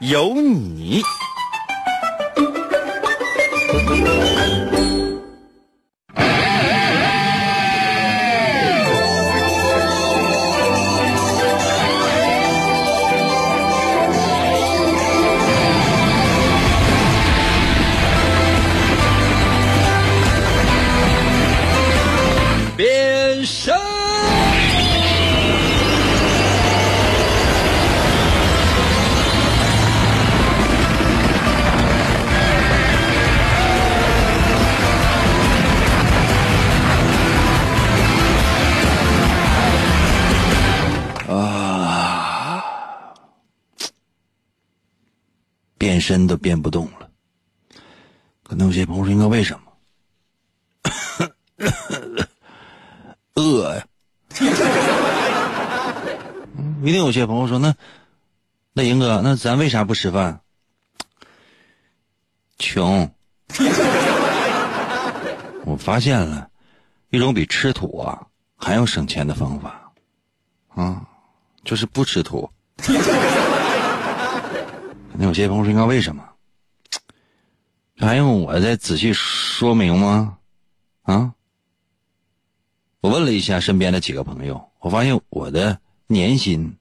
有你。身都变不动了。可能有些朋友说：“应该为什么？”饿呀。一定有些朋友说：“那那英哥，那咱为啥不吃饭？”穷。我发现了一种比吃土啊还要省钱的方法，啊，就是不吃土。那有些朋友说：“应该为什么？” 还用我再仔细说明吗？啊？我问了一下身边的几个朋友，我发现我的年薪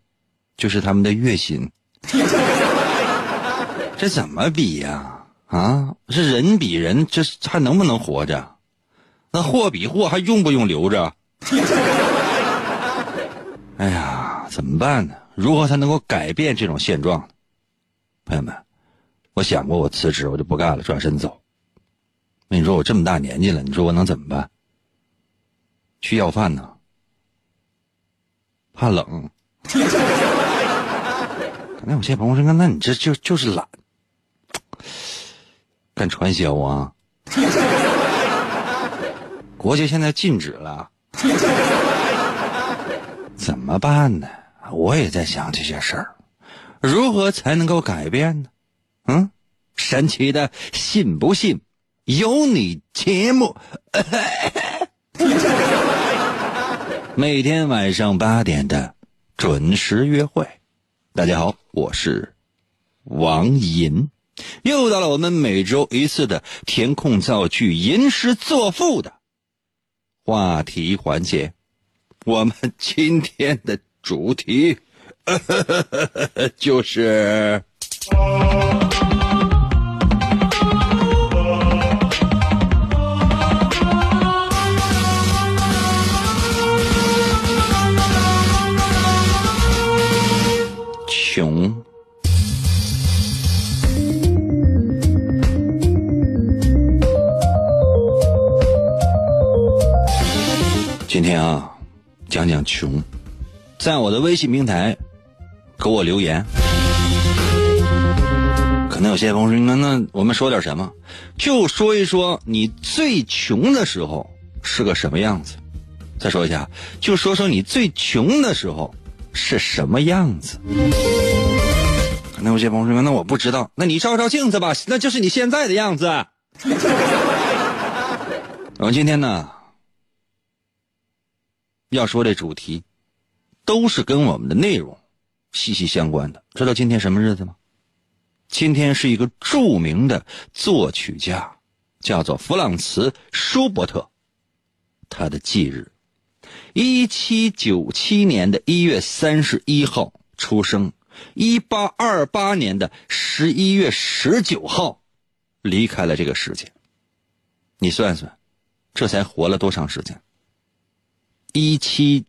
就是他们的月薪，这怎么比呀？啊，是人比人，这还能不能活着？那货比货还用不用留着？哎呀，怎么办呢？如何才能够改变这种现状？朋友们，我想过我辞职，我就不干了，转身走。那你说我这么大年纪了，你说我能怎么办？去要饭呢？怕冷。那有些朋友说：“那你这就就是懒，干传销啊？国家现在禁止了，怎么办呢？我也在想这些事儿，如何才能够改变呢？嗯，神奇的，信不信？有你节目。每天晚上八点的准时约会，大家好，我是王银，又到了我们每周一次的填空造句、吟诗作赋的话题环节。我们今天的主题 就是。穷。今天啊，讲讲穷，在我的微信平台给我留言。可能有些朋友说：“那那我们说点什么？就说一说你最穷的时候是个什么样子。”再说一下，就说说你最穷的时候是什么样子。可能有些朋友说：“那我不知道，那你照照镜子吧，那就是你现在的样子。”我们今天呢，要说这主题，都是跟我们的内容息息相关的。知道今天什么日子吗？今天是一个著名的作曲家，叫做弗朗茨·舒伯特，他的忌日。一七九七年的一月三十一号出生，一八二八年的十一月十九号离开了这个世界。你算算，这才活了多长时间？一七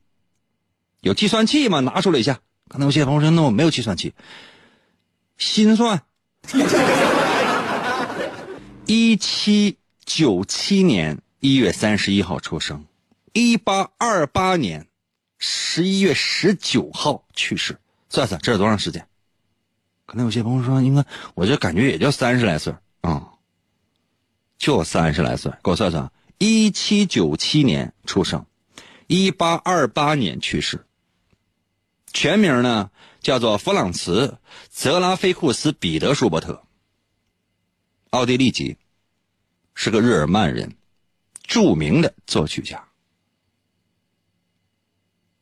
有计算器吗？拿出来一下。可能有些朋友说：“那我没有计算器。”心算。一七九七年一月三十一号出生。一八二八年十一月十九号去世，算算这是多长时间？可能有些朋友说，应该我这感觉也就三十来岁啊、就三十来岁。给我算算，一七九七年出生，一八二八年去世。全名呢叫做弗朗茨·泽拉菲库斯·彼得·舒伯特，奥地利籍，是个日耳曼人，著名的作曲家。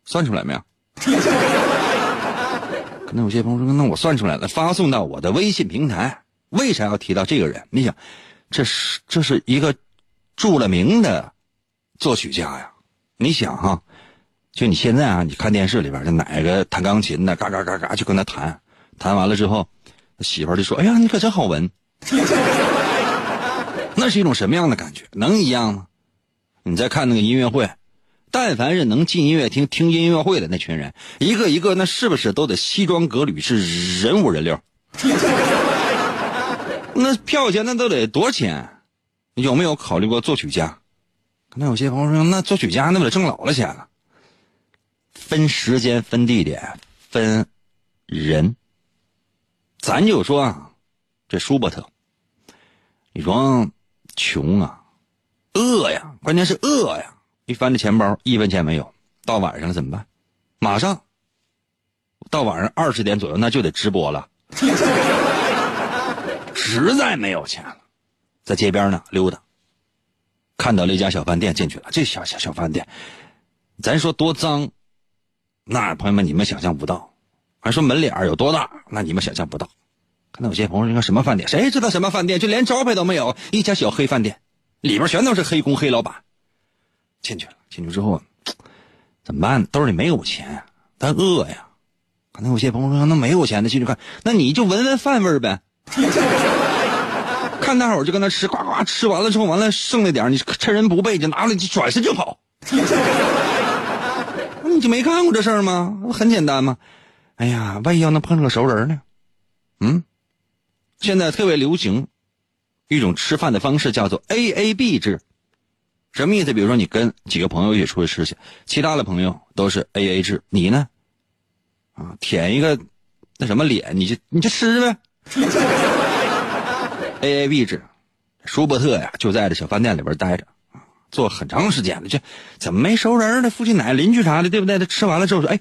算出来没有？可能有些朋友说：“那我算出来了，发送到我的微信平台。”为啥要提到这个人？你想，这是这是一个著了名的作曲家呀。你想哈、就你现在啊，你看电视里边，这哪个弹钢琴的，嘎嘎嘎嘎就跟他弹，弹完了之后，媳妇儿就说：“哎呀，你可真好闻。” 那是一种什么样的感觉？能一样吗？你再看那个音乐会，但凡是能进音乐厅听音乐会的那群人，一个一个那是不是都得西装革履，是人五人六？那票钱那都得多少钱？有没有考虑过作曲家？可能有些朋友说，那作曲家那不得挣老了钱了？分时间、分地点、分人。咱就说啊，这舒伯特，你说穷啊，饿呀，关键是饿呀！一翻这钱包，一分钱没有，到晚上了怎么办？马上到晚上二十点左右，那就得直播了。实在没有钱了，在街边呢溜达，看到了一家小饭店，进去了。这小小小饭店，咱说多脏，那朋友们你们想象不到。还说门脸有多大，那你们想象不到。看到有些朋友说什么饭店，谁知道什么饭店？就连招牌都没有，一家小黑饭店，里边全都是黑工黑老板。进去了，进去之后怎么办？兜里没有钱，但饿呀。可能有些朋友说，那没有钱的进去看，那你就闻闻饭味呗。看大伙就跟那吃，呱呱吃完了之后，完了剩那点你趁人不备就拿了，转身就跑。你就没干过这事儿吗？很简单嘛。哎呀，万一要能碰上个熟人呢？嗯，现在特别流行一种吃饭的方式，叫做 A A B 制。什么意思？比如说你跟几个朋友一起出去吃去，其他的朋友都是 A A 制，你呢？啊，舔一个那什么脸，你就你就吃呗。A A B 制，舒伯特呀就在这小饭店里边待着，坐很长时间了，这怎么没熟人呢？父亲奶邻居啥的，对不对？他吃完了之后说：“哎，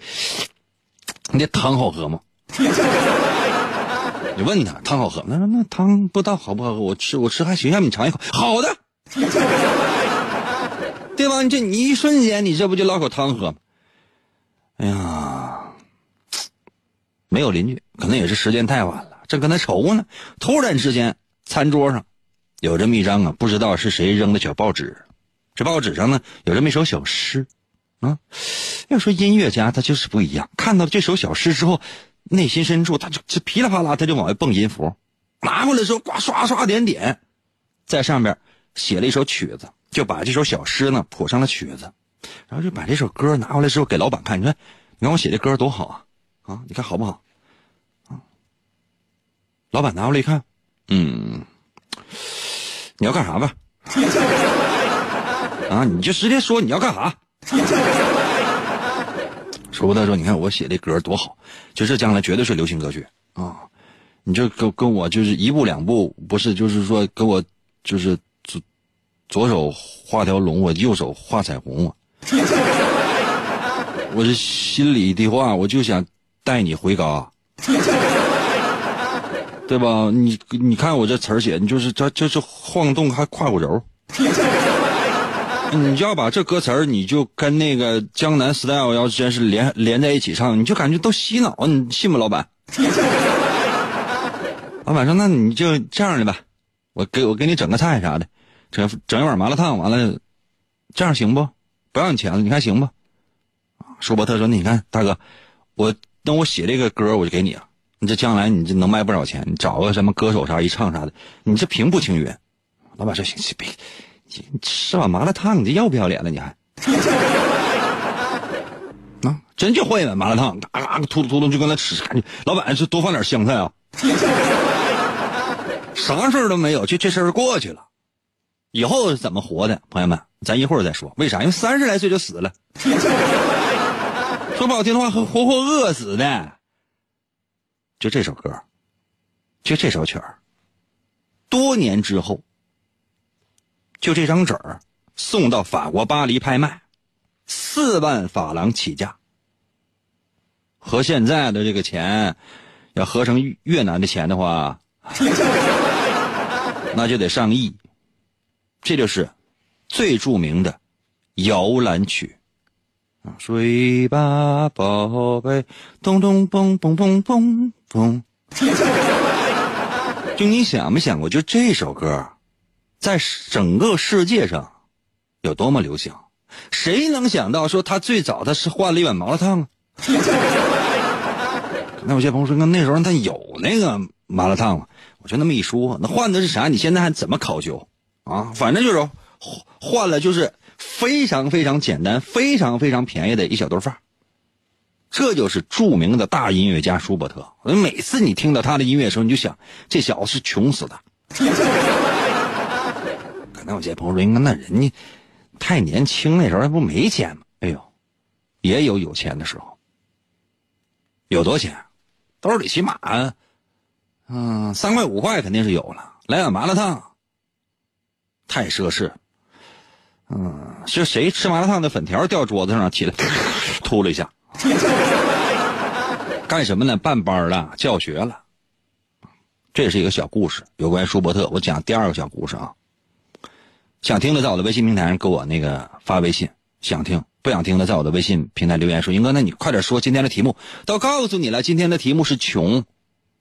你这汤好喝吗？” 你问他汤好喝吗？那那汤不知道好不好喝，我吃我吃还行，要不你尝一口，好的，对吧？你这你一瞬间，你这不就捞口汤喝吗？哎呀，没有邻居，可能也是时间太晚了，正跟他愁呢。突然之间，餐桌上有这么一张啊，不知道是谁扔的小报纸。这报纸上呢，有这么一首小诗，啊，要说音乐家他就是不一样。看到这首小诗之后，内心深处他就就噼里啪啦，他就往外蹦音符。拿过来之后，呱刷刷点点，在上边写了一首曲子，就把这首小诗呢谱上了曲子，然后就把这首歌拿过来之后给老板看，你看，你看我写的歌多好啊，啊，你看好不好？老板拿过来一看，嗯，你要干啥吧？啊，你就直接说你要干啥。说不他说，你看我写的歌多好，就这将来绝对是流行歌曲啊！你就跟跟我就是一步两步，不是就是说跟我就是左左手画条龙，我右手画彩虹！我这心里的话，我就想带你回嘎，对吧？你你看我这词儿写，你就是这这是晃动还胯骨轴。你要把这歌词儿，你就跟那个江南 style 要真是连连在一起唱，你就感觉都洗脑，你信吗，老板？老板说：“那你就这样的吧，我给我给你整个菜啥的，整整一碗麻辣烫，完了，这样行不？不要你钱了，你看行不？”舒伯特说：“你看大哥，我那我写这个歌我就给你啊，你这将来你这能卖不少钱，你找个什么歌手啥一唱啥的，你这平步青云。”老板说：“行行别。”你吃碗麻辣烫，你这要不要脸了？你还 啊，真就换一碗麻辣烫，嘎嘎突突突突就跟那吃，感觉老板是多放点香菜啊，啥事儿都没有，就这事儿过去了。以后怎么活的，朋友们，咱一会儿再说。为啥？因为三十来岁就死了，说不好听的话，活活饿死的。就这首歌，就这首曲儿，多年之后，就这张纸儿送到法国巴黎拍卖，四万法郎起价，和现在的这个钱要合成越南的钱的话，那就得上亿。这就是最著名的摇篮曲。睡吧，宝贝，咚咚嘣嘣嘣嘣嘣。就你想没想过，就这首歌，在整个世界上有多么流行？谁能想到说他最早他是换了一碗麻辣烫啊？那有些朋友说，那那时候他有那个麻辣烫吗？我就那么一说，那换的是啥？你现在还怎么考究啊？反正就是换了，就是非常非常简单、非常非常便宜的一小顿饭。这就是著名的大音乐家舒伯特。每次你听到他的音乐的时候，你就想，这小子是穷死的。可能有些朋友说，那人家太年轻，那时候还不没钱吗？哎呦，也有有钱的时候。有多钱？兜里起码，嗯，三块五块肯定是有了。来碗麻辣烫，太奢侈。嗯，是谁吃麻辣烫的粉条掉桌子上，起来吐了一下。干什么呢？办班了，教学了。这是一个小故事，有关舒伯特。我讲第二个小故事啊。想听的在我的微信平台上给我那个发微信，想听不想听的在我的微信平台留言说：“英哥，那你快点说今天的题目。”都告诉你了，今天的题目是穷，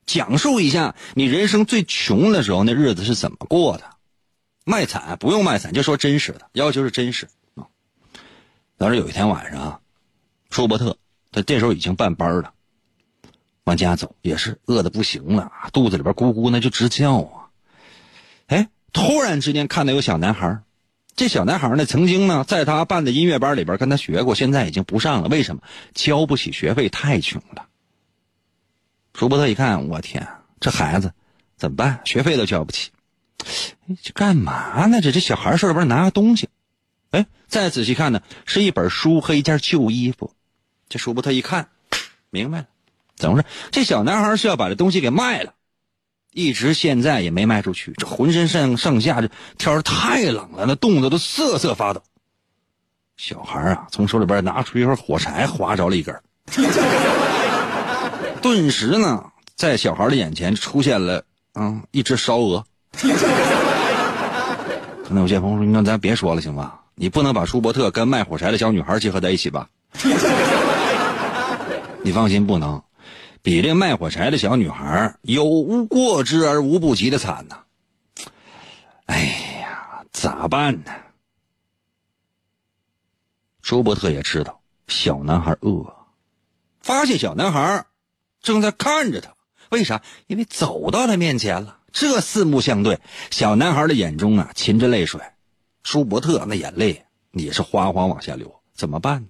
讲述一下你人生最穷的时候那日子是怎么过的。卖惨不用卖惨，就说真实的，要求是真实啊。当时有一天晚上，舒伯特。他这时候已经办班了，往家走也是饿的不行了，肚子里边咕咕那就直叫啊！哎，突然之间看到有小男孩，这小男孩呢曾经呢在他办的音乐班里边跟他学过，现在已经不上了。为什么？交不起学费，太穷了。舒伯特一看，我天，这孩子怎么办？学费都交不起，这干嘛呢？这这小孩手里边拿个东西，哎，再仔细看呢，是一本书和一件旧衣服。这舒伯特一看，明白了，怎么回事？这小男孩是要把这东西给卖了，一直现在也没卖出去。这浑身上上下这天太冷了，那冻得都瑟瑟发抖。小孩啊，从手里边拿出一根火柴，划着了一根。顿时呢，在小孩的眼前出现了啊一只烧鹅。可能有些朋友说：“那咱别说了，行吧？你不能把舒伯特跟卖火柴的小女孩结合在一起吧？” 你放心，不能，比这卖火柴的小女孩有无过之而无不及的惨呐！哎呀，咋办呢？舒伯特也知道小男孩饿，发现小男孩正在看着他，为啥？因为走到他面前了。这四目相对，小男孩的眼中啊噙着泪水，舒伯特那眼泪也是哗哗往下流。怎么办呢？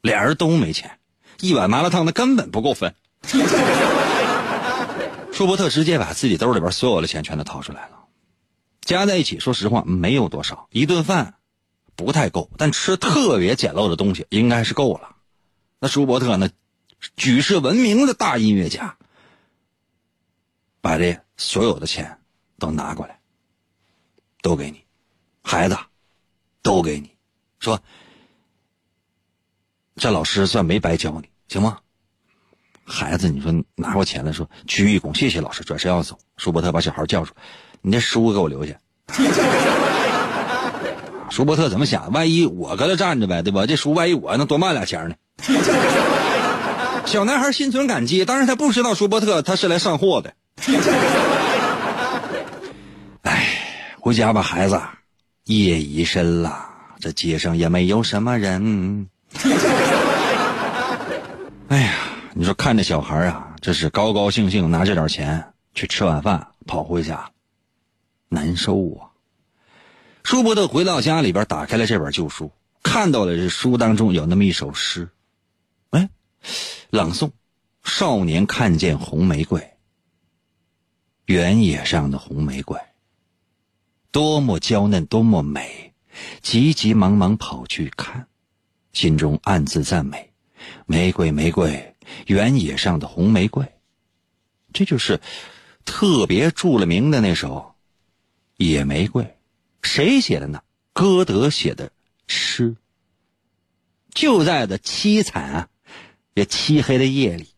俩人都没钱。一碗麻辣烫，那根本不够分。舒伯特直接把自己兜里边所有的钱全都掏出来了，加在一起，说实话没有多少，一顿饭不太够，但吃特别简陋的东西应该是够了。那舒伯特呢，举世闻名的大音乐家，把这所有的钱都拿过来，都给你，孩子，都给你，说。这老师算没白教你，行吗？孩子，你说拿过钱来说鞠一躬，谢谢老师，转身要走。舒伯特把小孩叫住：“你这书给我留下。”舒伯特怎么想？万一我搁这站着呗，对吧？这书万一我能多卖俩钱呢？小男孩心存感激，当然他不知道舒伯特他是来上货的。哎，回家吧，孩子，夜已深了，这街上也没有什么人。哎呀，你说看着小孩啊，这是高高兴兴拿这点钱去吃晚饭，跑回家，难受啊。舒伯特回到家里边，打开了这本旧书，看到了这书当中有那么一首诗，哎，朗诵：少年看见红玫瑰，原野上的红玫瑰，多么娇嫩，多么美，急急忙忙跑去看。心中暗自赞美：“玫瑰，玫瑰，原野上的红玫瑰。”这就是特别著了名的那首《野玫瑰》，谁写的呢？歌德写的诗。就在这凄惨啊，也漆黑的夜里，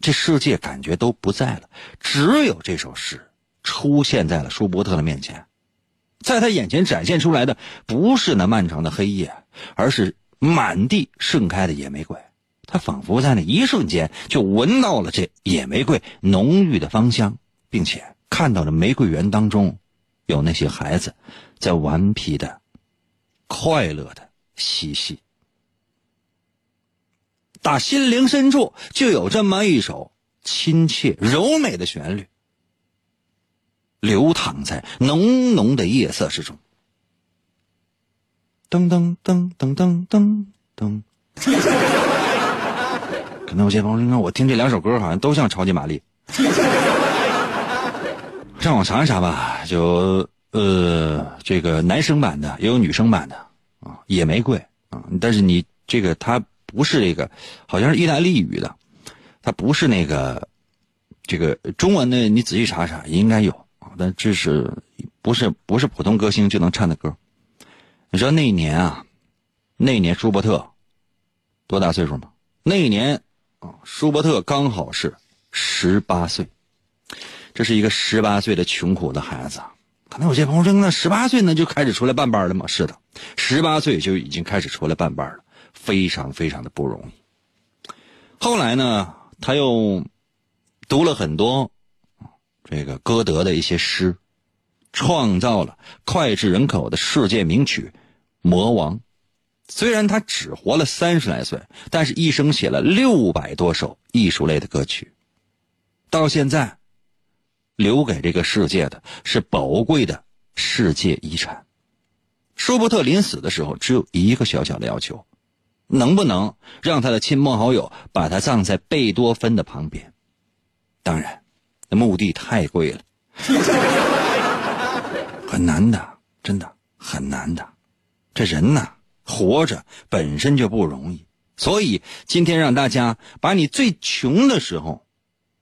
这世界感觉都不在了，只有这首诗出现在了舒伯特的面前。在他眼前展现出来的不是那漫长的黑夜，而是满地盛开的野玫瑰。他仿佛在那一瞬间就闻到了这野玫瑰浓郁的芳香，并且看到了玫瑰园当中有那些孩子在顽皮的、快乐的嬉戏。打心灵深处就有这么一首亲切柔美的旋律，流淌在浓浓的夜色之中。噔噔噔噔噔噔噔。可能有些朋友说，我听这两首歌好像都像超级玛丽。上网查一查吧，就呃，这个男生版的也有女生版的啊，野玫瑰啊，但是你这个它。不是这个，好像是意大利语的，它不是那个，这个中文的你仔细查查应该有啊，但这是不是不是普通歌星就能唱的歌？你知道那一年啊，那一年舒伯特多大岁数吗？那一年啊，舒伯特刚好是十八岁，这是一个十八岁的穷苦的孩子。可能有些朋友说，那十八岁呢就开始出来办班了吗？是的，十八岁就已经开始出来办班了。非常非常的不容易。后来呢，他又读了很多这个歌德的一些诗，创造了脍炙人口的世界名曲《魔王》。虽然他只活了三十来岁，但是一生写了六百多首艺术类的歌曲，到现在留给这个世界的是宝贵的世界遗产。舒伯特临死的时候只有一个小小的要求。能不能让他的亲朋好友把他葬在贝多芬的旁边？当然，那墓地太贵了，很难的，真的很难的。这人呐，活着本身就不容易，所以今天让大家把你最穷的时候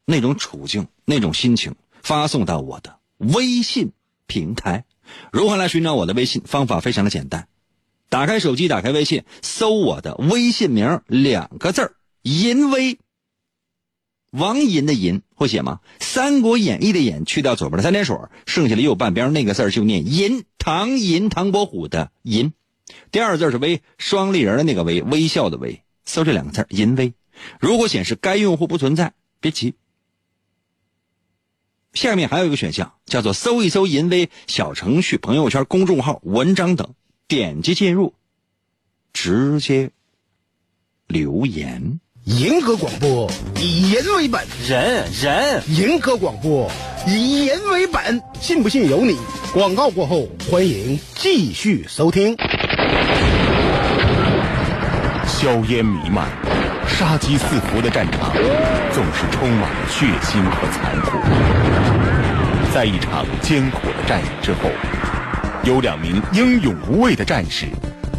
那种处境、那种心情发送到我的微信平台。如何来寻找我的微信？方法非常的简单。打开手机，打开微信，搜我的微信名两个字儿“淫威”，王淫的淫会写吗？《三国演义》的演去掉左边的三点水，剩下的右半边那个字就念淫。唐寅，唐伯虎的寅，第二个字是微，双立人的那个微，微笑的微。搜这两个字“淫威”，如果显示该用户不存在，别急。下面还有一个选项，叫做搜一搜“淫威”小程序、朋友圈、公众号、文章等。点击进入，直接留言。银河广播以人为本，人人银河广播以人为本，信不信由你。广告过后，欢迎继续收听。硝烟弥漫、杀机四伏的战场，总是充满了血腥和残酷。在一场艰苦的战役之后。有两名英勇无畏的战士，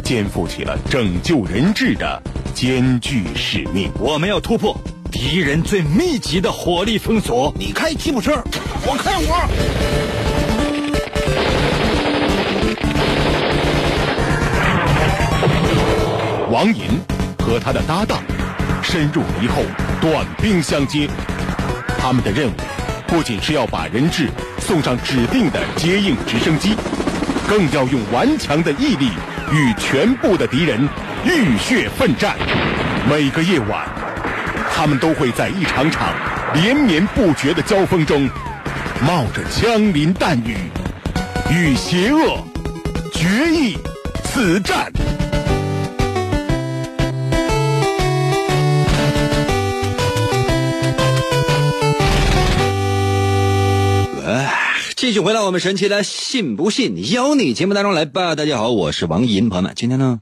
肩负起了拯救人质的艰巨使命。我们要突破敌人最密集的火力封锁。你开吉普车，我开我。王银和他的搭档深入敌后，短兵相接。他们的任务不仅是要把人质送上指定的接应直升机。更要用顽强的毅力与全部的敌人浴血奋战。每个夜晚，他们都会在一场场连绵不绝的交锋中，冒着枪林弹雨，与邪恶决一死战。继续回到我们神奇的“信不信由你”节目当中来吧。大家好，我是王银，朋友们，今天呢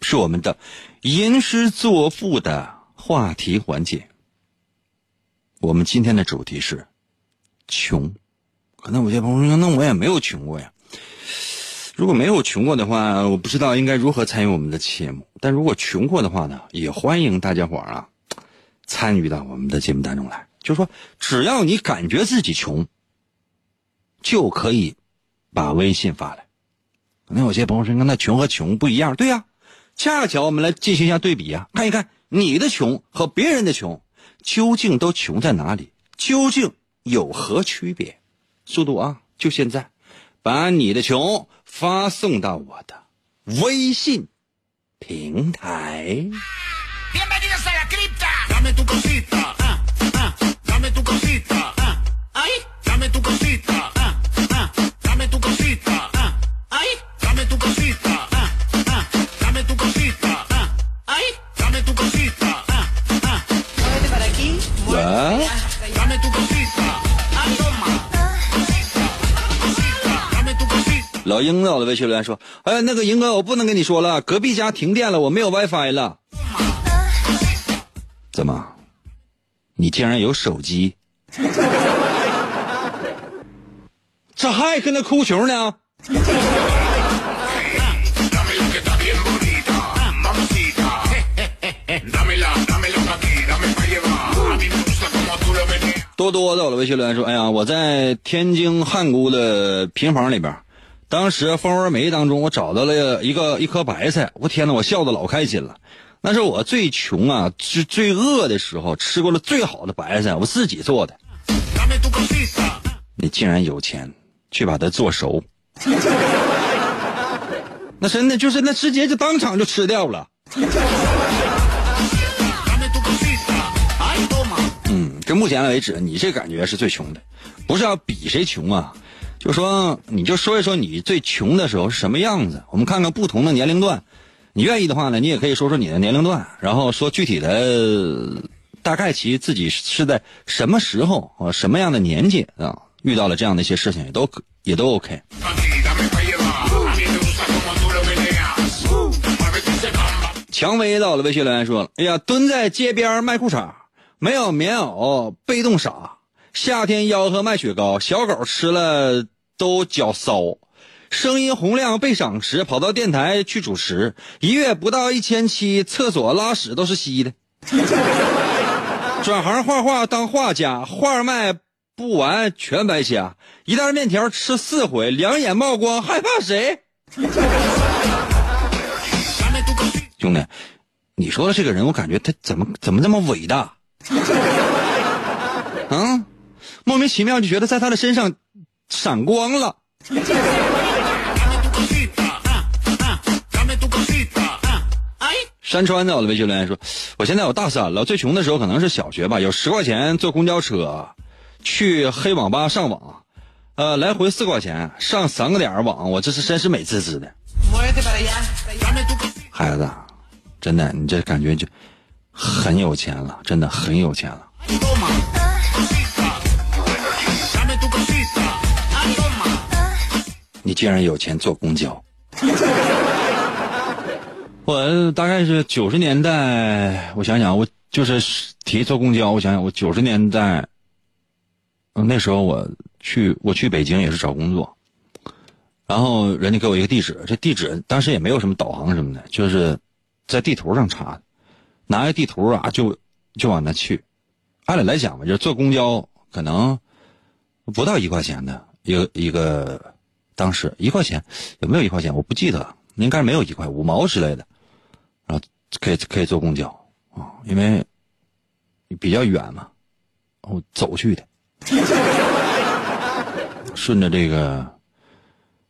是我们的吟诗作赋的话题环节。我们今天的主题是穷。可能有些朋友说：“那我也没有穷过呀。”如果没有穷过的话，我不知道应该如何参与我们的节目。但如果穷过的话呢，也欢迎大家伙儿啊参与到我们的节目当中来。就说，只要你感觉自己穷，就可以把微信发来。可能有些朋友说，那穷和穷不一样，对呀。恰巧我们来进行一下对比啊，看一看你的穷和别人的穷究竟都穷在哪里，究竟有何区别？速度啊，就现在，把你的穷发送到我的微信平台。老鹰在我的微信留言说：“哎，那个英哥，我不能跟你说了，隔壁家停电了，我没有 WiFi 了。怎么？你竟然有手机？这还跟那哭穷呢？”多多在我的微信留言说：“哎呀，我在天津汉沽的平房里边。”当时蜂窝煤当中，我找到了一个一颗白菜，我天哪，我笑得老开心了。那是我最穷啊，最最饿的时候吃过了最好的白菜，我自己做的。你竟然有钱去把它做熟，那真的就是那直接就当场就吃掉了。这目前为止，你这感觉是最穷的，不是要比谁穷啊。就说你就说一说你最穷的时候是什么样子，我们看看不同的年龄段。你愿意的话呢，你也可以说说你的年龄段，然后说具体的大概其自己是在什么时候啊什么样的年纪啊遇到了这样的一些事情，也都也都 OK。蔷薇到了微信留言说：“哎呀，蹲在街边卖裤衩，没有棉袄，被冻傻。”夏天吆喝卖雪糕，小狗吃了都脚骚。声音洪亮被赏识，跑到电台去主持。一月不到一千七，厕所拉屎都是稀的。转行画画当画家，画卖不完全白瞎。一袋面条吃四回，两眼冒光，害怕谁？兄弟，你说的这个人，我感觉他怎么怎么这么伟大？啊？莫名其妙就觉得在他的身上闪光了。山川在我的微信留言说：“我现在我大三了，最穷的时候可能是小学吧，有十块钱坐公交车去黑网吧上网，呃，来回四块钱上三个点网，我这是真是美滋滋的。”孩子，真的，你这感觉就很有钱了，真的很有钱了。你竟然有钱坐公交！我大概是九十年代，我想想，我就是提坐公交，我想想，我九十年代，那时候我去我去北京也是找工作，然后人家给我一个地址，这地址当时也没有什么导航什么的，就是在地图上查的，拿个地图啊就就往那去。按理来讲吧，就是坐公交可能不到一块钱的一个一个。当时一块钱有没有一块钱？我不记得，应该没有一块五毛之类的。然后可以可以坐公交啊，因为比较远嘛，我走去的，顺着这个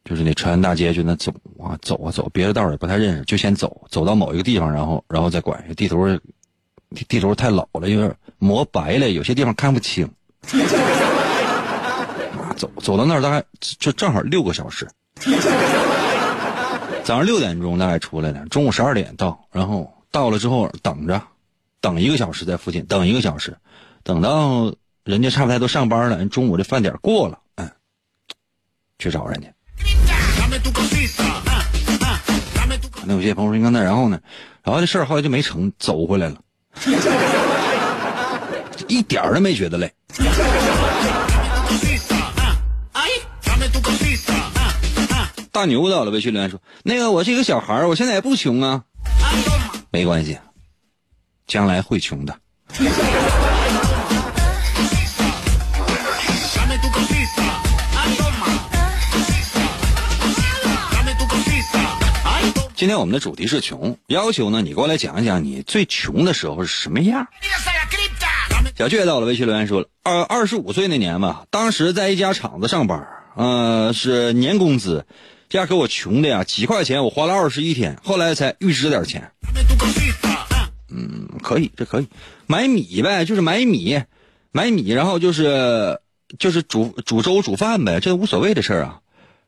就是那长安大街就那走啊走啊走，别的道也不太认识，就先走走到某一个地方，然后然后再拐。地图地图太老了，有点磨白了，有些地方看不清。走走到那儿大概就正好六个小时，早上六点钟大概出来的，中午十二点到，然后到了之后等着，等一个小时在附近等一个小时，等到人家差不多都上班了，人中午的饭点过了，嗯，去找人家。那有些朋友说：“那然后呢？然后这事儿后来就没成，走回来了，一点儿都没觉得累。”大牛到了，微信留言说：“那个，我是一个小孩我现在也不穷啊，没关系，将来会穷的。”今天我们的主题是穷，要求呢你给我来讲一讲你最穷的时候是什么样。小倔到了，微信留言说了，二二十五岁那年吧，当时在一家厂子上班，呃，是年工资，这样给我穷的呀，几块钱我花了二十一天，后来才预支点钱。嗯，可以，这可以买米呗，就是买米，买米，然后就是就是煮煮粥煮饭呗，这无所谓的事儿啊。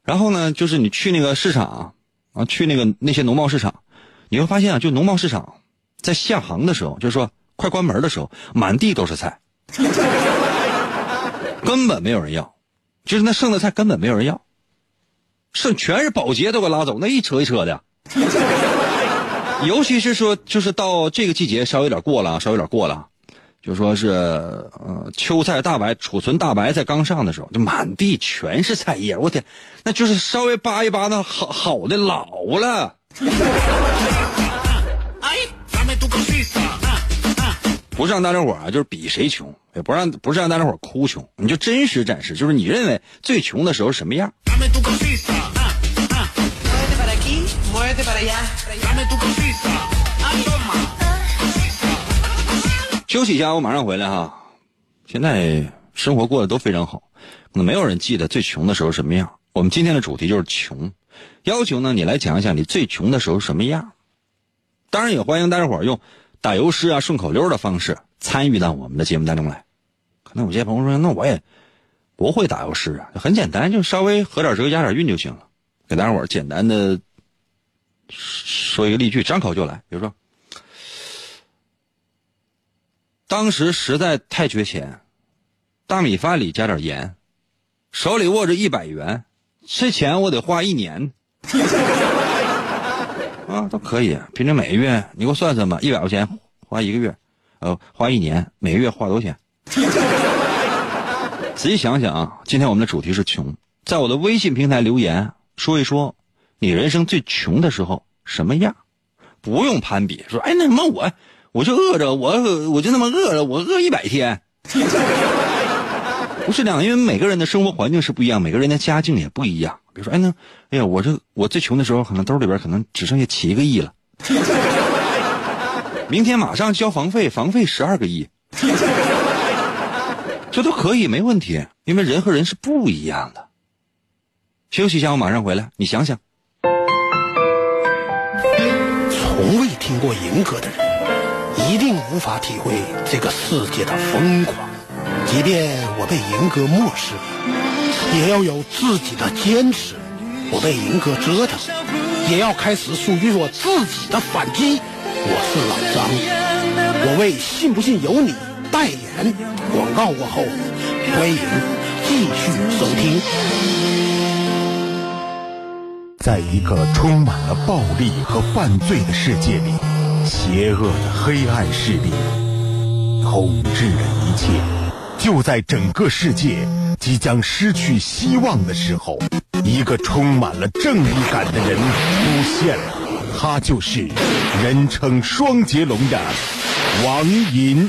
然后呢，就是你去那个市场啊，去那个那些农贸市场，你会发现啊，就农贸市场在下行的时候，就是说快关门的时候，满地都是菜，根本没有人要，就是那剩的菜根本没有人要，剩全是保洁都给拉走，那一车一车的。尤其是说，就是到这个季节稍微有点过了，稍微有点过了，就说是呃秋菜大白储存大白菜刚上的时候，就满地全是菜叶，我天，那就是稍微扒一扒，那好好的老了。不是让大家伙啊，就是比谁穷，也不让不是让大家伙哭穷，你就真实展示，就是你认为最穷的时候什么样。休息一下，我马上回来哈。现在生活过得都非常好，可能没有人记得最穷的时候什么样。我们今天的主题就是穷，要求呢你来讲一讲你最穷的时候什么样。当然也欢迎大家伙用打油诗啊、顺口溜的方式参与到我们的节目当中来。可能有些朋友说，那我也不会打油诗啊，很简单，就稍微合点辙、押点韵就行了。给大家伙简单的说一个例句，张口就来，比如说。当时实在太缺钱，大米饭里加点盐，手里握着一百元，这钱我得花一年。啊，都可以，平均每个月你给我算算吧，一百块钱花一个月，呃，花一年，每个月花多少钱？仔细想想啊，今天我们的主题是穷，在我的微信平台留言说一说，你人生最穷的时候什么样？不用攀比，说哎那什么我。我就饿着，我我就那么饿着，我饿一百天，不是这样，因为每个人的生活环境是不一样，每个人的家境也不一样。比如说，哎那，哎呀，我这我最穷的时候，可能兜里边可能只剩下七个亿了。明天马上交房费，房费十二个亿，这都可以没问题，因为人和人是不一样的。休息一下，我马上回来。你想想，从未听过银歌的人。一定无法体会这个世界的疯狂，即便我被银哥漠视，也要有自己的坚持。我被银哥折腾，也要开始属于我自己的反击。我是老张，我为信不信由你代言。广告过后，欢迎继续收听。在一个充满了暴力和犯罪的世界里。邪恶的黑暗势力统治着一切。就在整个世界即将失去希望的时候，一个充满了正义感的人出现了。他就是人称“双截龙”的王银。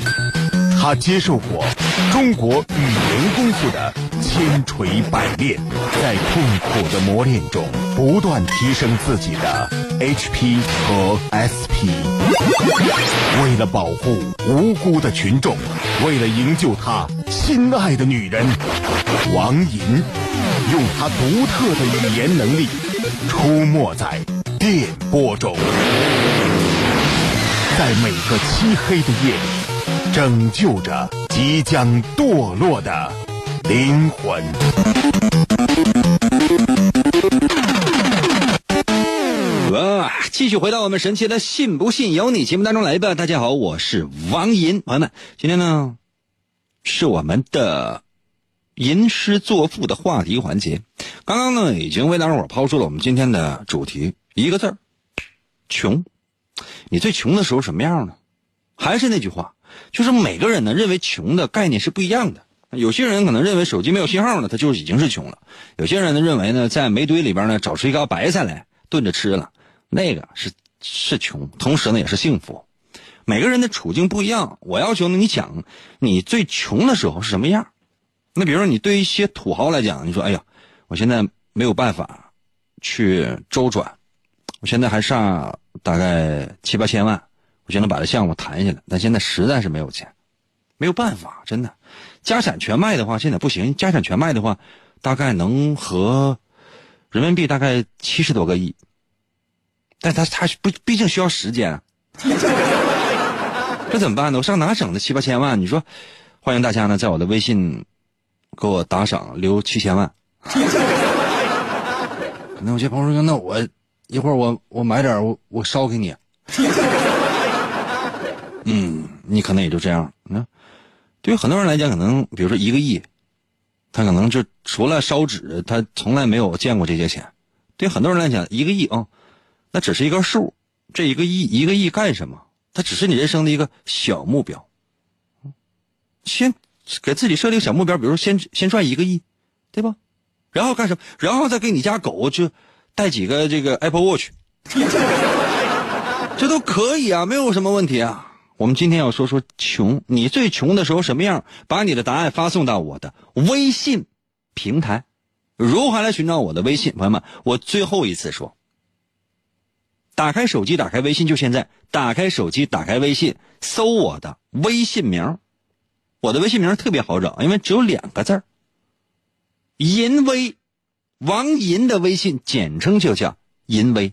他接受过中国语言功夫的千锤百炼，在痛苦的磨练中不断提升自己的 HP 和 SP。为了保护无辜的群众，为了营救他心爱的女人，王银用他独特的语言能力出没在电波中，在每个漆黑的夜里。拯救着即将堕落的灵魂。继续回到我们神奇的“信不信由你”节目当中来吧。大家好，我是王银，朋友们，今天呢是我们的吟诗作赋的话题环节。刚刚呢已经为大伙抛出了我们今天的主题，一个字儿：穷。你最穷的时候什么样呢？还是那句话。就是每个人呢认为穷的概念是不一样的。有些人可能认为手机没有信号呢，他就已经是穷了；有些人呢认为呢在煤堆里边呢找出一缸白菜来炖着吃了，那个是是穷，同时呢也是幸福。每个人的处境不一样，我要求呢你讲你最穷的时候是什么样。那比如说你对一些土豪来讲，你说哎呀，我现在没有办法去周转，我现在还差大概七八千万，我就能把这项目谈下来。但现在实在是没有钱，没有办法，真的。家产全卖的话，现在不行。家产全卖的话，大概能和人民币大概七十多个亿。但他他不毕竟需要时间，这怎么办呢？我上哪整的七八千万？你说，欢迎大家呢，在我的微信给我打赏，留七千万。可能有些朋友说，那我一会儿我我买点我我烧给你。嗯，你可能也就这样。那对于很多人来讲，可能比如说一个亿，他可能就除了烧纸，他从来没有见过这些钱。对很多人来讲，一个亿啊。那只是一个数，这一个亿一个亿干什么？它只是你人生的一个小目标。先给自己设定小目标，比如说先先赚一个亿，对吧？然后干什么？然后再给你家狗就带几个这个 Apple Watch，这都可以啊，没有什么问题啊。我们今天要说说穷，你最穷的时候什么样？把你的答案发送到我的微信平台。如何来寻找我的微信？朋友们，我最后一次说。打开手机，打开微信，就现在！打开手机，打开微信，搜我的微信名。我的微信名特别好找，因为只有两个字儿。银威，王银的微信简称就叫银威。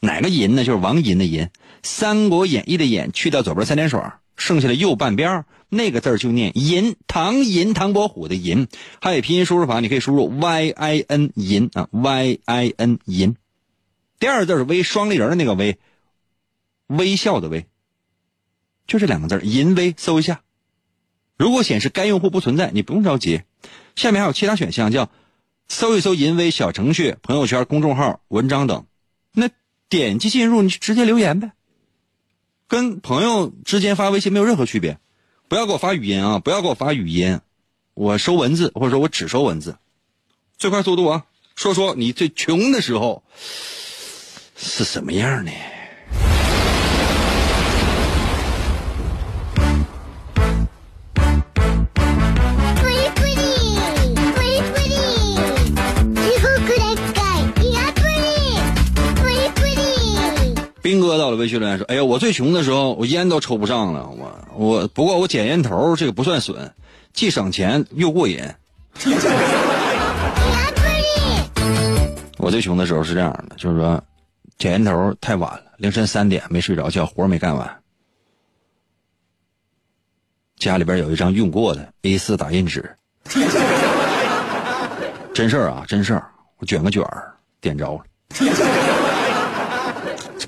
哪个银呢？就是王银的银，《三国演义》的演去掉左边三点水，剩下的右半边那个字就念银。唐银，唐伯虎的银。还有拼音输入法，你可以输入 y i n 银啊，y i n 银。第二个字是微，双立人的那个微，微笑的微，就这两个字淫微，搜一下。如果显示该用户不存在，你不用着急。下面还有其他选项，叫搜一搜淫微小程序、朋友圈、公众号、文章等。那点击进入，你直接留言呗，跟朋友之间发微信没有任何区别。不要给我发语音啊，不要给我发语音，我收文字，或者说我只收文字，最快速度啊。说说你最穷的时候。是什么样呢？兵哥到了微信留言说：“哎呀，我最穷的时候，我烟都抽不上了。我我不过我捡烟头这个不算损，既省钱又过瘾。我最穷的时候是这样的，就是说。”捡烟头太晚了，凌晨三点没睡着觉，活没干完。家里边有一张用过的 A4 打印纸，真事儿啊，真事儿，我卷个卷儿点着了，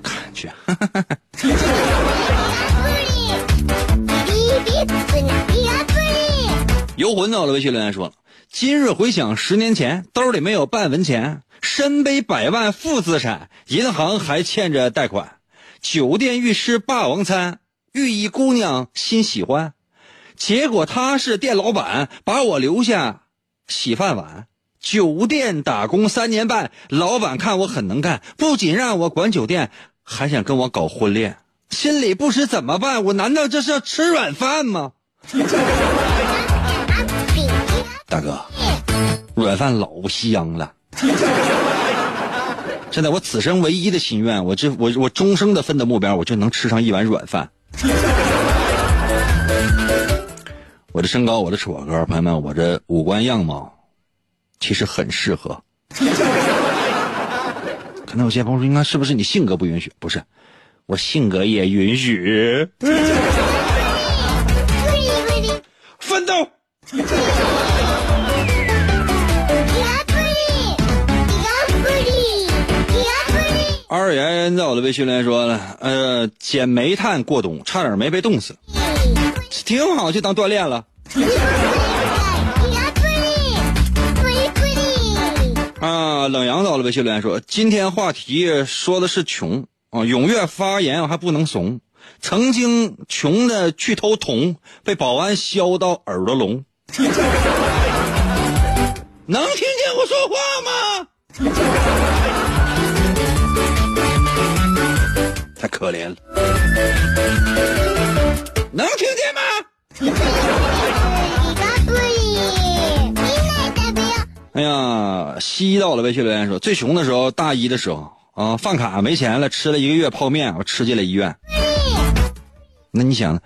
看去。游魂到了，微信留言说了：今日回想十年前，兜里没有半文钱。身背百万负资产，银行还欠着贷款，酒店欲吃霸王餐，遇一姑娘心喜欢，结果他是店老板，把我留下洗饭碗。酒店打工三年半，老板看我很能干，不仅让我管酒店，还想跟我搞婚恋，心里不知怎么办。我难道这是要吃软饭吗？大哥，软饭老香了。现在我此生唯一的心愿，我这我我终生的奋斗目标，我就能吃上一碗软饭。我的身高，我的矬个，朋友们，我这五官样貌，其实很适合。可能有些朋友说，应该是不是你性格不允许？不是，我性格也允许。奋斗。二元在我的微信里说了，呃，捡煤炭过冬，差点没被冻死，挺好，就当锻炼了。啊，冷阳到了微信里说，今天话题说的是穷啊，踊跃发言还不能怂。曾经穷的去偷铜，被保安削到耳朵聋。能听见我说话吗？可怜。了，能听见吗？哎呀，西到了微信留言说，最穷的时候，大一的时候啊，饭卡没钱了，吃了一个月泡面，我吃进了医院。那你想，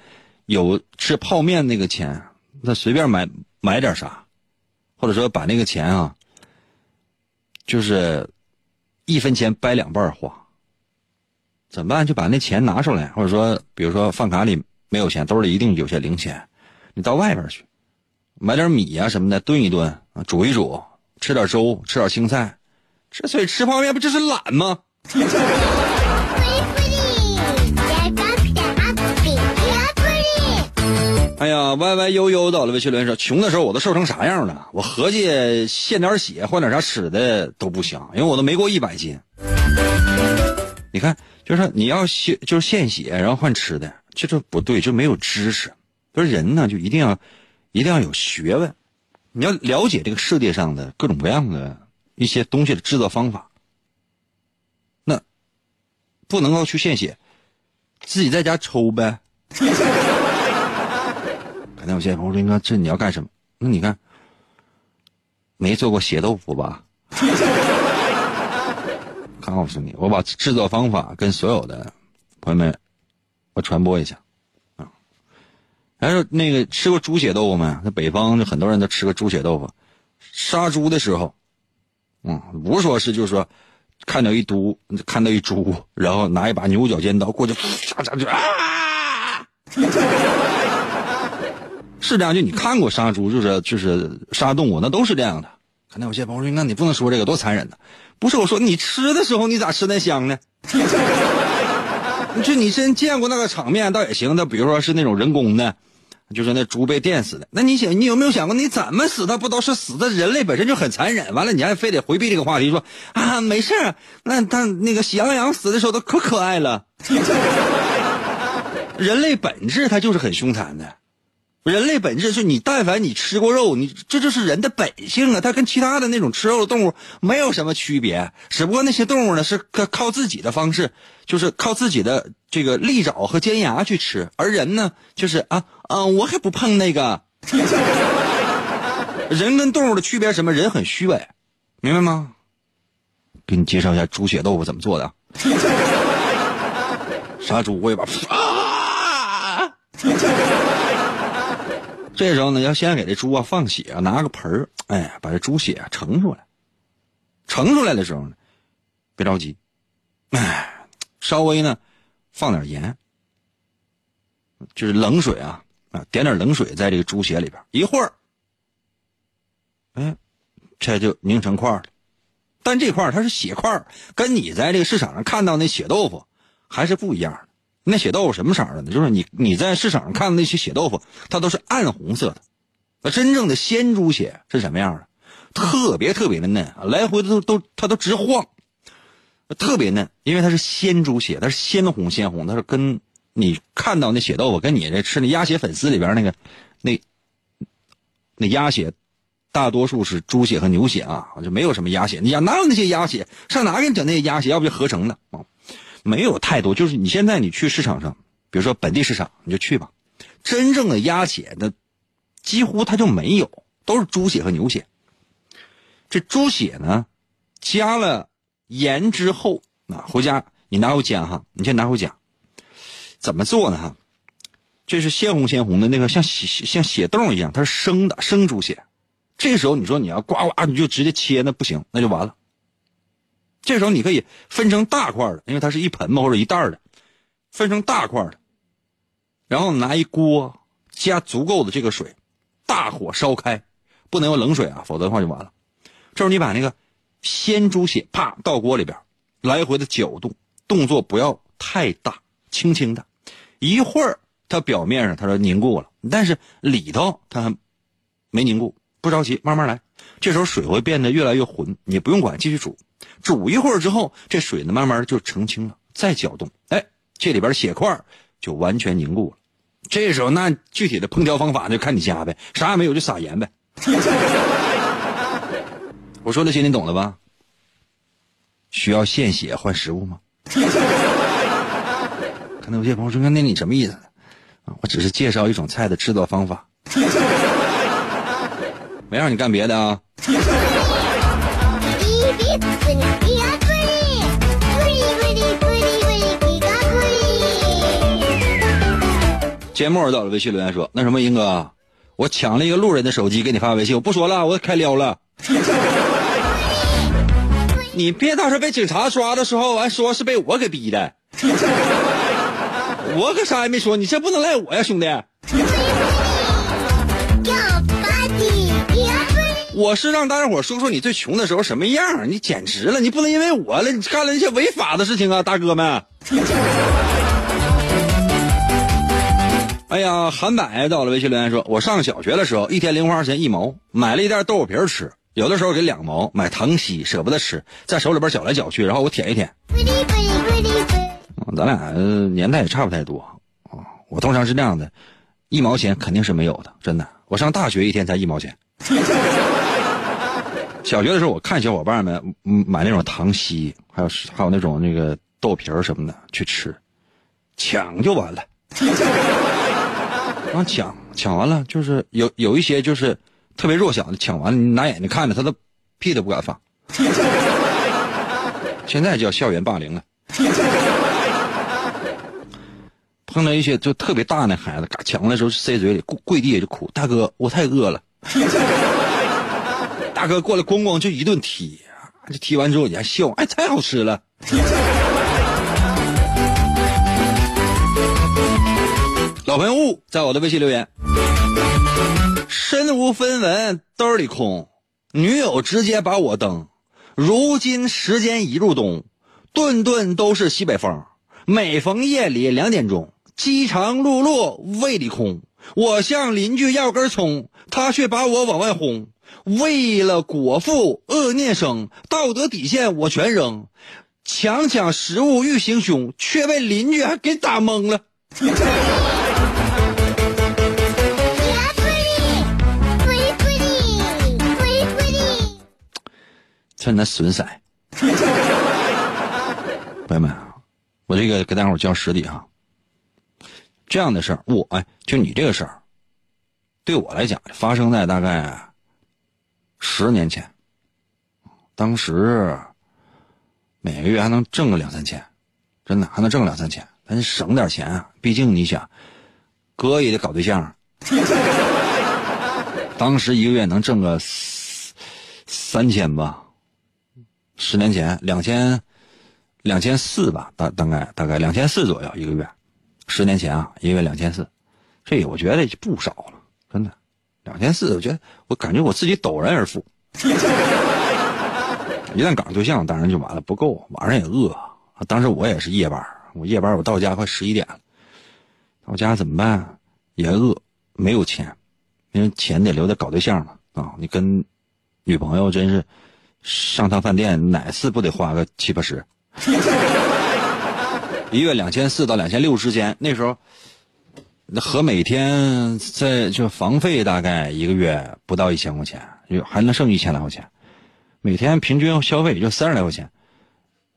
有吃泡面那个钱，那随便买买点啥，或者说把那个钱啊，就是一分钱掰两半花，怎么办？就把那钱拿出来，或者说，比如说饭卡里没有钱，兜里一定有些零钱，你到外边去买点米呀、什么的炖一炖，煮一煮，吃点粥，吃点青菜，这所以吃泡面不就是懒吗？哎呀，歪歪悠悠到了微信留言说，穷的时候我都瘦成啥样了？我合计献点血换点啥吃的都不行，因为我都没过一百斤。你看，就是说你要献，就是献血，然后换吃的，这就不对，就没有知识。不是人呢，就一定要，一定要有学问，你要了解这个世界上的各种各样的一些东西的制作方法。那不能够去献血，自己在家抽呗。可能有些朋友说：“哥，这你要干什么？”那你看，没做过血豆腐吧？告诉你，我把制作方法跟所有的朋友们我传播一下啊。还有那个吃过猪血豆腐没？那北方就很多人都吃过猪血豆腐。杀猪的时候，嗯，不是说是就是说看到一猪，看到一猪，然后拿一把牛角尖刀过去，啊。是这样，就你看过杀猪，就是就是杀动物，那都是这样的。可能有些朋友说：“那你不能说这个，多残忍呢。”不是我说，你吃的时候你咋吃那香呢？就你真见过那个场面，倒也行。那比如说是那种人工的，就是那猪被电死的。那你想，你有没有想过，你怎么死？他不都是死的？人类本身就很残忍。完了，你还非得回避这个话题，说啊没事那他那个喜羊羊死的时候都可可爱了。人类本质它就是很凶残的。人类本质是你，但凡你吃过肉，你这就是人的本性啊！它跟其他的那种吃肉的动物没有什么区别，只不过那些动物呢是靠靠自己的方式，就是靠自己的这个利爪和尖牙去吃，而人呢就是啊啊，我还不碰那个。人跟动物的区别什么？人很虚伪，明白吗？给你介绍一下猪血豆腐怎么做的。杀猪我也把啊。这时候呢，要先给这猪啊放血，拿个盆儿，哎，把这猪血啊盛出来。盛出来的时候呢，别着急，哎，稍微呢放点盐，就是冷水啊啊，点点冷水在这个猪血里边，一会儿，哎，这就凝成块了。但这块它是血块，跟你在这个市场上看到那血豆腐还是不一样的。那血豆腐什么色的呢？就是你你在市场上看的那些血豆腐，它都是暗红色的。那真正的鲜猪血是什么样的？特别特别的嫩，来回都都它都直晃，特别嫩，因为它是鲜猪血，它是鲜红鲜红，它是跟你看到那血豆腐，跟你这吃那鸭血粉丝里边那个那那鸭血，大多数是猪血和牛血啊，就没有什么鸭血。你想哪有那些鸭血？上哪给你整那些鸭血？要不就合成的啊？没有太多，就是你现在你去市场上，比如说本地市场，你就去吧。真正的鸭血的，几乎它就没有，都是猪血和牛血。这猪血呢，加了盐之后，啊，回家你拿回家哈，你先拿回家。怎么做呢？哈，这是鲜红鲜红的那个，像血像血冻一样，它是生的生猪血。这时候你说你要呱呱，你就直接切，那不行，那就完了。这时候你可以分成大块的，因为它是一盆嘛或者一袋的，分成大块的，然后拿一锅加足够的这个水，大火烧开，不能用冷水啊，否则的话就完了。这时候你把那个鲜猪血啪倒锅里边，来回的搅动，动作不要太大，轻轻的，一会儿它表面上它说凝固了，但是里头它还没凝固，不着急，慢慢来。这时候水会变得越来越浑，你不用管，继续煮。煮一会儿之后，这水呢慢慢就澄清了，再搅动，哎，这里边血块就完全凝固了。这时候那具体的烹调方法就看你家呗，啥也没有就撒盐呗。我说那些你懂了吧？需要献血换食物吗？可能有些朋友说：“那你什么意思？”我只是介绍一种菜的制作方法，没让你干别的啊。节目到了，微信留言说：“那什么，英哥，我抢了一个路人的手机给你发微信，我不说了，我开撩了。你别到时候被警察抓的时候，完说是被我给逼的，我可啥也没说，你这不能赖我呀，兄弟。”我是让大家伙说说你最穷的时候什么样，你简直了，你不能因为我了，你干了那些违法的事情啊，大哥们。哎呀，韩柏到了微信留言说：“我上小学的时候，一天零花钱一毛，买了一袋豆腐皮吃，有的时候给两毛买糖稀，舍不得吃，在手里边搅来搅去，然后我舔一舔。咱俩年代也差不太多。我通常是这样的，一毛钱肯定是没有的，真的。我上大学一天才一毛钱。小学的时候，我看小伙伴们买那种糖稀，还有还有那种那个豆皮儿什么的去吃，抢就完了。”刚抢抢完了，就是有有一些就是特别弱小的，抢完了你拿眼睛看着他都屁都不敢放。现在叫校园霸凌了。碰到一些就特别大那孩子，嘎抢的时候塞嘴里，跪跪地下就哭：“大哥，我太饿了。”大哥过来咣咣就一顿踢，就踢完之后你还笑，哎，太好吃了。老朋友在我的微信留言：身无分文，兜里空，女友直接把我蹬。如今时间已入冬，顿顿都是西北风。每逢夜里两点钟，饥肠辘辘，胃里空。我向邻居要根葱，他却把我往外轰。为了果腹，恶念生，道德底线我全扔。强抢食物欲行凶，却被邻居还给打懵了。趁他损色，朋友们，我这个给大伙儿教实底哈。这样的事儿，我哎，就你这个事儿，对我来讲发生在大概十年前。当时每个月还能挣个两三千，真的还能挣两三千，咱省点钱啊。毕竟你想，哥也得搞对象。当时一个月能挣个三千吧。十年前两千，两千四吧，大大概大概两千四左右一个月。十年前啊，一个月两千四，这我觉得就不少了，真的。两千四，我觉得我感觉我自己陡然而富。一旦搞上对象，当然就完了，不够，晚上也饿。当时我也是夜班，我夜班我到家快十一点了，到家怎么办？也饿，没有钱，因为钱得留着搞对象嘛。啊，你跟女朋友真是。上趟饭店哪次不得花个七八十？一月两千四到两千六之间，那时候那和每天在就房费大概一个月不到一千块钱，就还能剩一千来块钱。每天平均消费也就三十来块钱，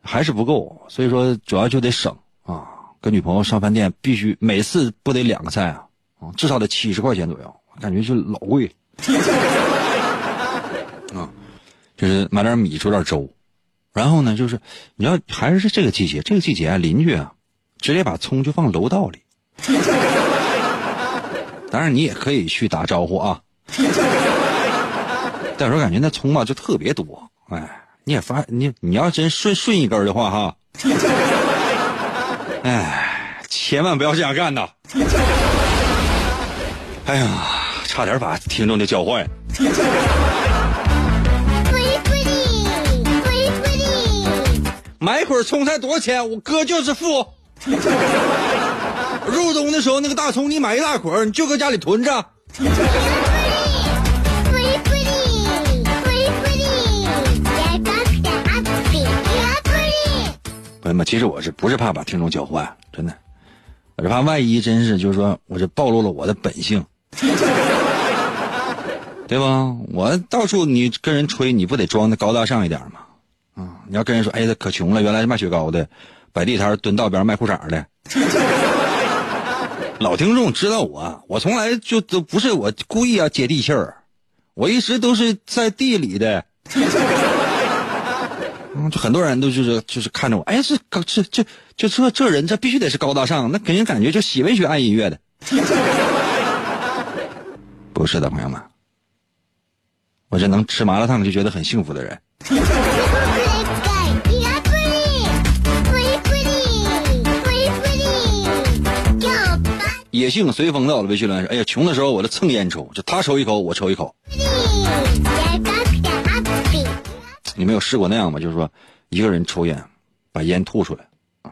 还是不够。所以说主要就得省啊。跟女朋友上饭店必须每次不得两个菜啊，至少得七十块钱左右，感觉就老贵。啊就是买点米煮点粥，然后呢，就是你要还是这个季节，这个季节啊，邻居啊，直接把葱就放楼道里。当然你也可以去打招呼啊，但是我感觉那葱吧就特别多，哎，你也发你你要真顺顺一根的话哈，哎，千万不要这样干呐！哎呀，差点把听众就教坏。买捆葱才多少钱？我哥就是富。入冬的时候，那个大葱你买一大捆，你就搁家里囤着。朋友们，其实我是不是怕把听众教坏？真的，我是怕万一真是就是说，我这暴露了我的本性，对吧？我到处你跟人吹，你不得装的高大上一点吗？啊！你要跟人说，哎，他可穷了，原来是卖雪糕的，摆地摊蹲道边卖裤衩的。老听众知道我，我从来就都不是我故意要接地气儿，我一直都是在地里的。嗯，就很多人都就是就是看着我，哎，这高这这这这这人这必须得是高大上，那给人感觉就喜闻学爱音乐的。不是的，朋友们，我这能吃麻辣烫就觉得很幸福的人。野性随风到了微信留言说：“哎呀，穷的时候我就蹭烟抽，就他抽一口，我抽一口。你没有试过那样吗？就是说，一个人抽烟，把烟吐出来，啊，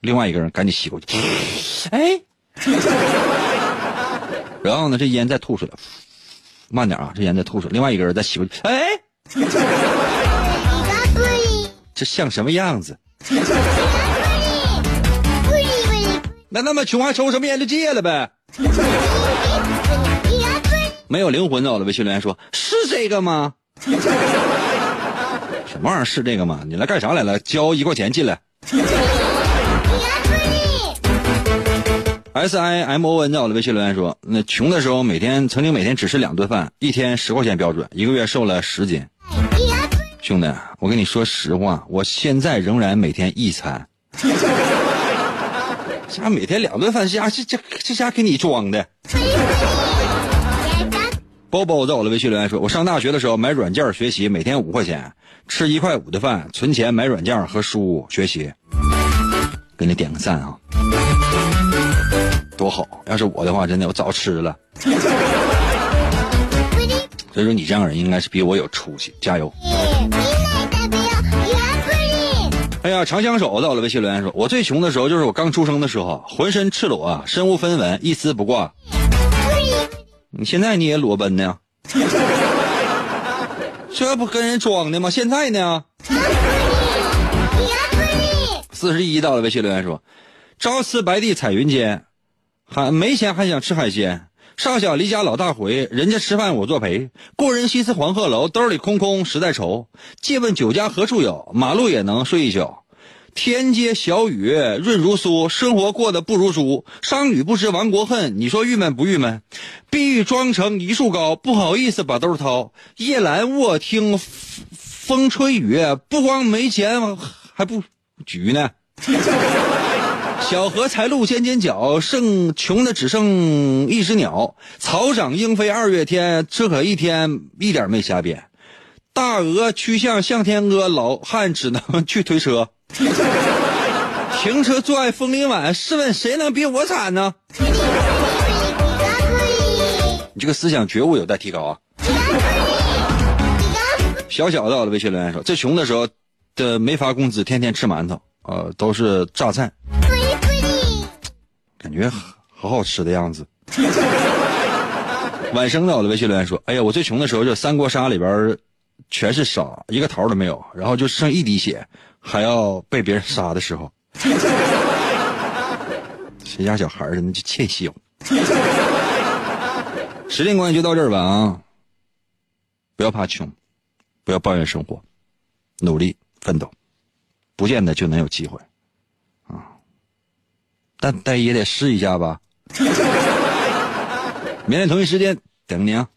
另外一个人赶紧吸过去，哎，然后呢，这烟再吐出来，慢点啊，这烟再吐出来，另外一个人再吸过去，哎，这像什么样子？”那那么穷还抽什么烟就戒了呗。没有灵魂的我的微信留言说：“是这个吗？什么玩意儿是这个吗？你来干啥来了？交一块钱进来。”S I M O N 在我的微信留言说：“那穷的时候每天曾经每天只吃两顿饭，一天十块钱标准，一个月瘦了十斤。兄弟，我跟你说实话，我现在仍然每天一餐。”家每天两顿饭，家这这这家给你装的。包包在我的微信留言说：“我上大学的时候买软件学习，每天五块钱，吃一块五的饭，存钱买软件和书学习。”给你点个赞啊！多好！要是我的话，真的我早吃了。所以说，你这样人应该是比我有出息，加油！哎呀，长相守到了微信留言说：“我最穷的时候就是我刚出生的时候，浑身赤裸啊，身无分文，一丝不挂。你现在你也裸奔呢？这不跟人装的吗？现在呢？”四十一到了微信留言说：“朝辞白帝彩云间，还没钱还想吃海鲜。少小离家老大回，人家吃饭我作陪。故人西辞黄鹤楼，兜里空空实在愁。借问酒家何处有？马路也能睡一觉。天街小雨润如酥，生活过得不如猪。商女不知亡国恨，你说郁闷不郁闷？碧玉妆成一树高，不好意思把兜掏。夜阑卧听风吹雨，不光没钱还不举呢。小荷才露尖尖角，剩穷的只剩一只鸟。草长莺飞二月天，这可一天一点没瞎编。大鹅曲项向天歌，老汉只能去推车。停车坐爱枫林晚，试问谁能比我惨呢？你这个思想觉悟有待提高啊！小小的我的微信留言说：最穷的时候的没发工资，天天吃馒头，呃，都是榨菜。感觉好好吃的样子。晚生的我的微信留言说：“哎呀，我最穷的时候就三国杀里边全是杀，一个桃都没有，然后就剩一滴血，还要被别人杀的时候，谁家小孩儿那？就欠削。”时间关系就到这儿吧啊！不要怕穷，不要抱怨生活，努力奋斗，不见得就能有机会。但但也得试一下吧。明天同一时间等你啊。